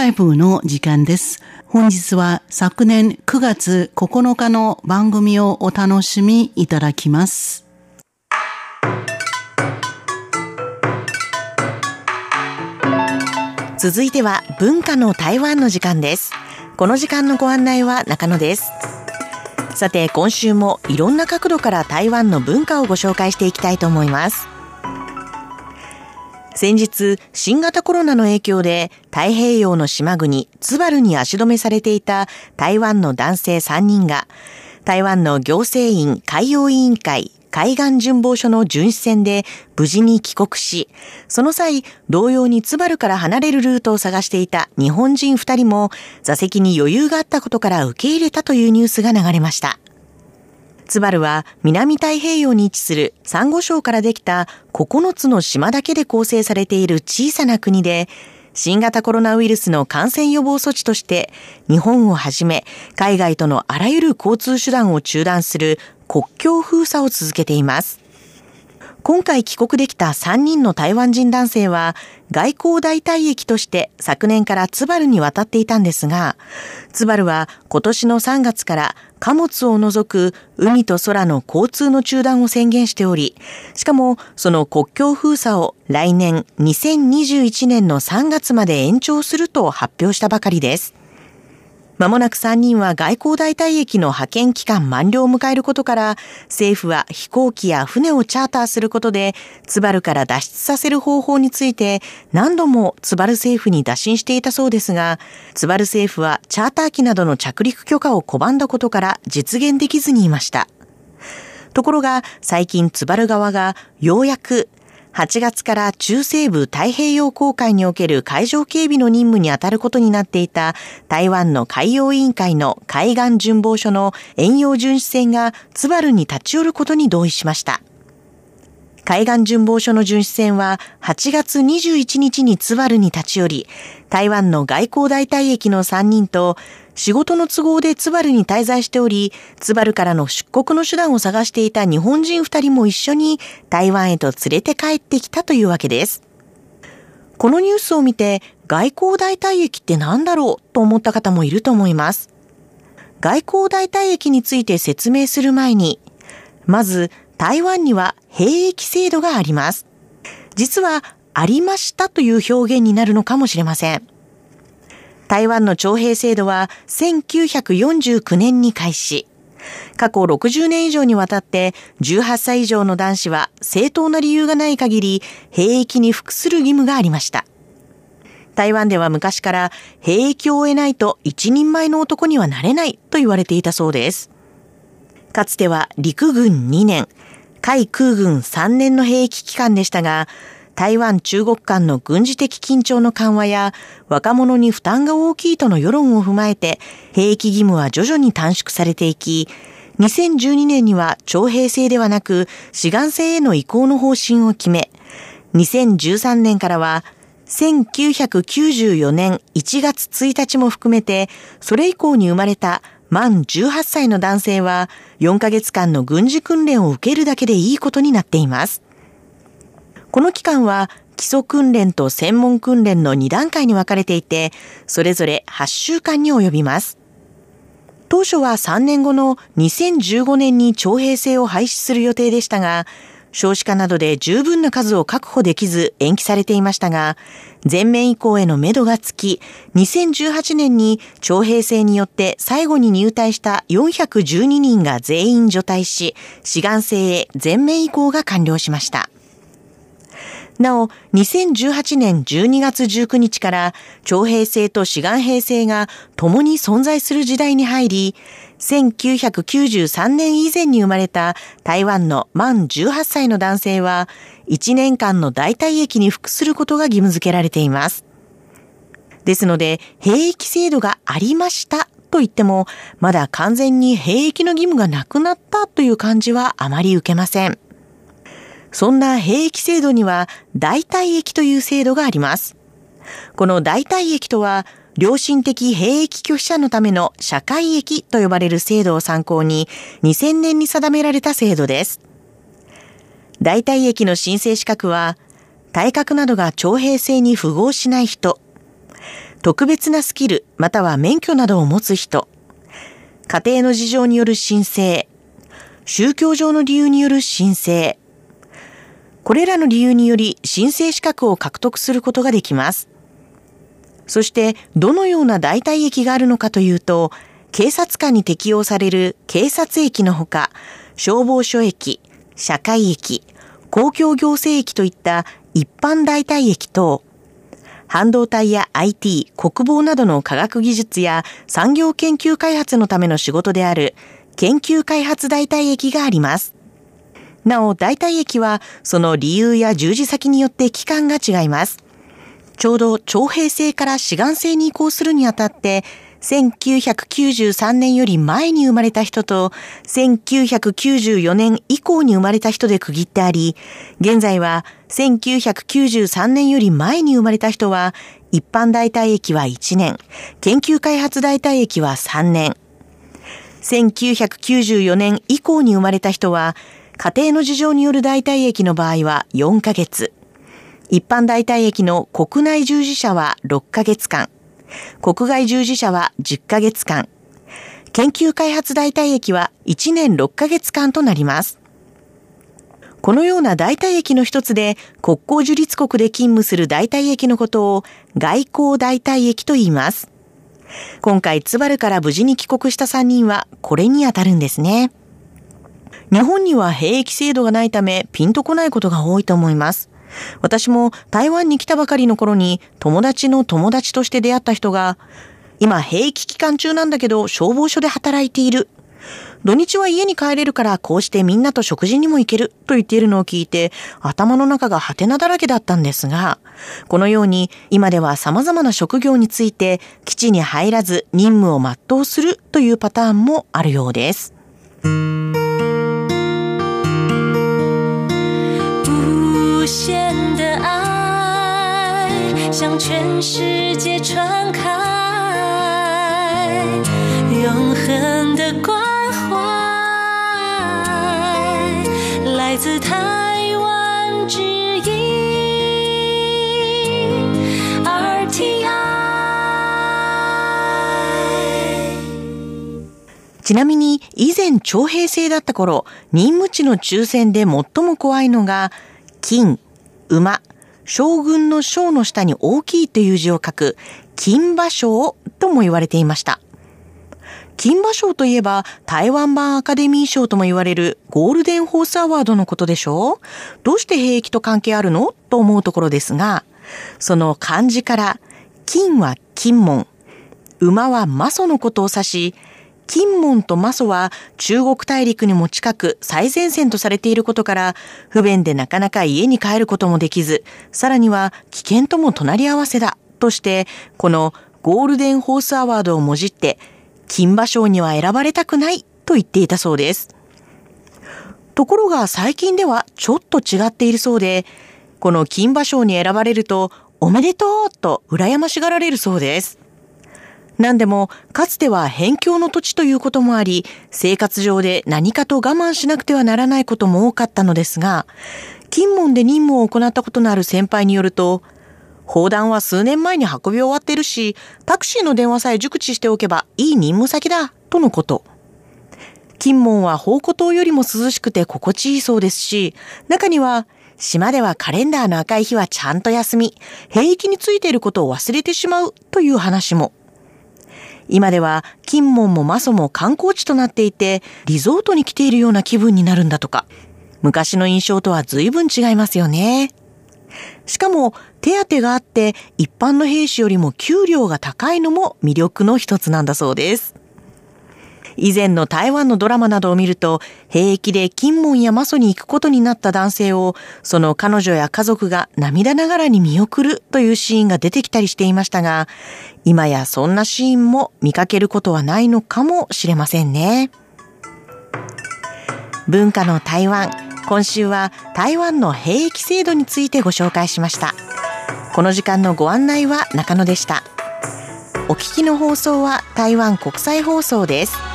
カイブの時間です。本日は昨年9月9日の番組をお楽しみいただきます。続いては文化の台湾の時間です。この時間のご案内は中野です。さて今週もいろんな角度から台湾の文化をご紹介していきたいと思います。先日、新型コロナの影響で太平洋の島国ツバルに足止めされていた台湾の男性3人が台湾の行政院海洋委員会海岸巡防所の巡視船で無事に帰国し、その際、同様にツバルから離れるルートを探していた日本人2人も座席に余裕があったことから受け入れたというニュースが流れました。ツバルは南太平洋に位置するサンゴ礁からできた9つの島だけで構成されている小さな国で、新型コロナウイルスの感染予防措置として、日本をはじめ海外とのあらゆる交通手段を中断する国境封鎖を続けています。今回帰国できた3人の台湾人男性は外交代替役として昨年からツバルに渡っていたんですが、ツバルは今年の3月から貨物を除く海と空の交通の中断を宣言しており、しかもその国境封鎖を来年2021年の3月まで延長すると発表したばかりです。まもなく3人は外交代替役の派遣期間満了を迎えることから、政府は飛行機や船をチャーターすることで、ツバルから脱出させる方法について何度もツバル政府に打診していたそうですが、ツバル政府はチャーター機などの着陸許可を拒んだことから実現できずにいました。ところが最近ツバル側がようやく8月から中西部太平洋航海における海上警備の任務に当たることになっていた台湾の海洋委員会の海岸巡防所の遠洋巡視船がツバルに立ち寄ることに同意しました。海岸巡防所の巡視船は8月21日にツバルに立ち寄り、台湾の外交代替役の3人と仕事の都合でツバルに滞在しており、ツバルからの出国の手段を探していた日本人2人も一緒に台湾へと連れて帰ってきたというわけです。このニュースを見て外交代替役って何だろうと思った方もいると思います。外交代替役について説明する前に、まず台湾には兵役制度があります。実はありましたという表現になるのかもしれません。台湾の徴兵制度は1949年に開始。過去60年以上にわたって18歳以上の男子は正当な理由がない限り兵役に服する義務がありました。台湾では昔から兵役を終えないと一人前の男にはなれないと言われていたそうです。かつては陸軍2年、海空軍3年の兵役期間でしたが、台湾中国間の軍事的緊張の緩和や若者に負担が大きいとの世論を踏まえて兵役義務は徐々に短縮されていき、2012年には徴兵制ではなく志願制への移行の方針を決め、2013年からは1994年1月1日も含めて、それ以降に生まれた満18歳の男性は4ヶ月間の軍事訓練を受けるだけでいいことになっています。この期間は基礎訓練と専門訓練の2段階に分かれていて、それぞれ8週間に及びます。当初は3年後の2015年に徴兵制を廃止する予定でしたが、少子化などで十分な数を確保できず延期されていましたが、全面移行へのめどがつき、2018年に徴兵制によって最後に入隊した412人が全員除隊し、志願制へ全面移行が完了しました。なお、2018年12月19日から徴兵制と志願兵制が共に存在する時代に入り、1993年以前に生まれた台湾の満18歳の男性は、1年間の代替役に服することが義務付けられています。ですので、兵役制度がありましたと言っても、まだ完全に兵役の義務がなくなったという感じはあまり受けません。そんな兵役制度には代替役という制度があります。この代替役とは、良心的兵役拒否者のための社会役と呼ばれる制度を参考に2000年に定められた制度です。代替役の申請資格は、体格などが徴兵制に符合しない人、特別なスキルまたは免許などを持つ人、家庭の事情による申請、宗教上の理由による申請、これらの理由により申請資格を獲得することができます。そして、どのような代替役があるのかというと、警察官に適用される警察役のほか、消防署役、社会役、公共行政役といった一般代替役と、半導体や IT、国防などの科学技術や産業研究開発のための仕事である研究開発代替役があります。なお、代替役はその理由や従事先によって期間が違います。ちょうど徴兵制から志願制に移行するにあたって、1993年より前に生まれた人と、1994年以降に生まれた人で区切ってあり、現在は1993年より前に生まれた人は、一般代替役は1年、研究開発代替役は3年、1994年以降に生まれた人は、家庭の事情による代替役の場合は4ヶ月、一般代替役の国内従事者は6ヶ月間、国外従事者は10ヶ月間、研究開発代替役は1年6ヶ月間となります。このような代替役の一つで国交樹立国で勤務する代替役のことを外交代替役と言います。今回、ツバルから無事に帰国した3人はこれに当たるんですね。日本には兵役制度がないためピンとこないことが多いと思います。私も台湾に来たばかりの頃に友達の友達として出会った人が、今兵役期間中なんだけど消防署で働いている。土日は家に帰れるからこうしてみんなと食事にも行けると言っているのを聞いて頭の中がハテナだらけだったんですが、このように今では様々な職業について基地に入らず任務を全うするというパターンもあるようです。向全世界传开，永恒的关怀，来自台湾之音 RTI。ちなみに以前徴兵制だった頃、任務地の抽選で最も怖いのが、金、馬、将軍の将の下に大きいという字を書く金馬賞とも言われていました。金馬賞といえば台湾版アカデミー賞とも言われるゴールデンホースアワードのことでしょうどうして兵役と関係あるの？と思うところですが、その漢字から金は金門、馬はマソのことを指し、金門とマソは中国大陸にも近く最前線とされていることから不便でなかなか家に帰ることもできず、さらには危険とも隣り合わせだとして、このゴールデンホースアワードをもじって、金馬賞には選ばれたくないと言っていたそうです。ところが最近ではちょっと違っているそうで、この金馬賞に選ばれると、おめでとうと羨ましがられるそうです。何でも、かつては辺境の土地ということもあり、生活上で何かと我慢しなくてはならないことも多かったのですが、金門で任務を行ったことのある先輩によると、砲弾は数年前に運び終わってるし、タクシーの電話さえ熟知しておけばいい任務先だ、とのこと。金門は宝庫島よりも涼しくて心地いいそうですし、中には、島ではカレンダーの赤い日はちゃんと休み、兵役についていることを忘れてしまうという話も。今では金門もマソも観光地となっていて、リゾートに来ているような気分になるんだとか。昔の印象とは随分違いますよね。しかも、手当があって一般の兵士よりも給料が高いのも魅力の一つなんだそうです。以前の台湾のドラマなどを見ると、兵役で金門やマソに行くことになった男性を、その彼女や家族が涙ながらに見送るというシーンが出てきたりしていましたが、今やそんなシーンも見かけることはないのかもしれませんね。文化の台湾。今週は台湾の兵役制度についてご紹介しました。この時間のご案内は中野でした。お聞きの放送は台湾国際放送です。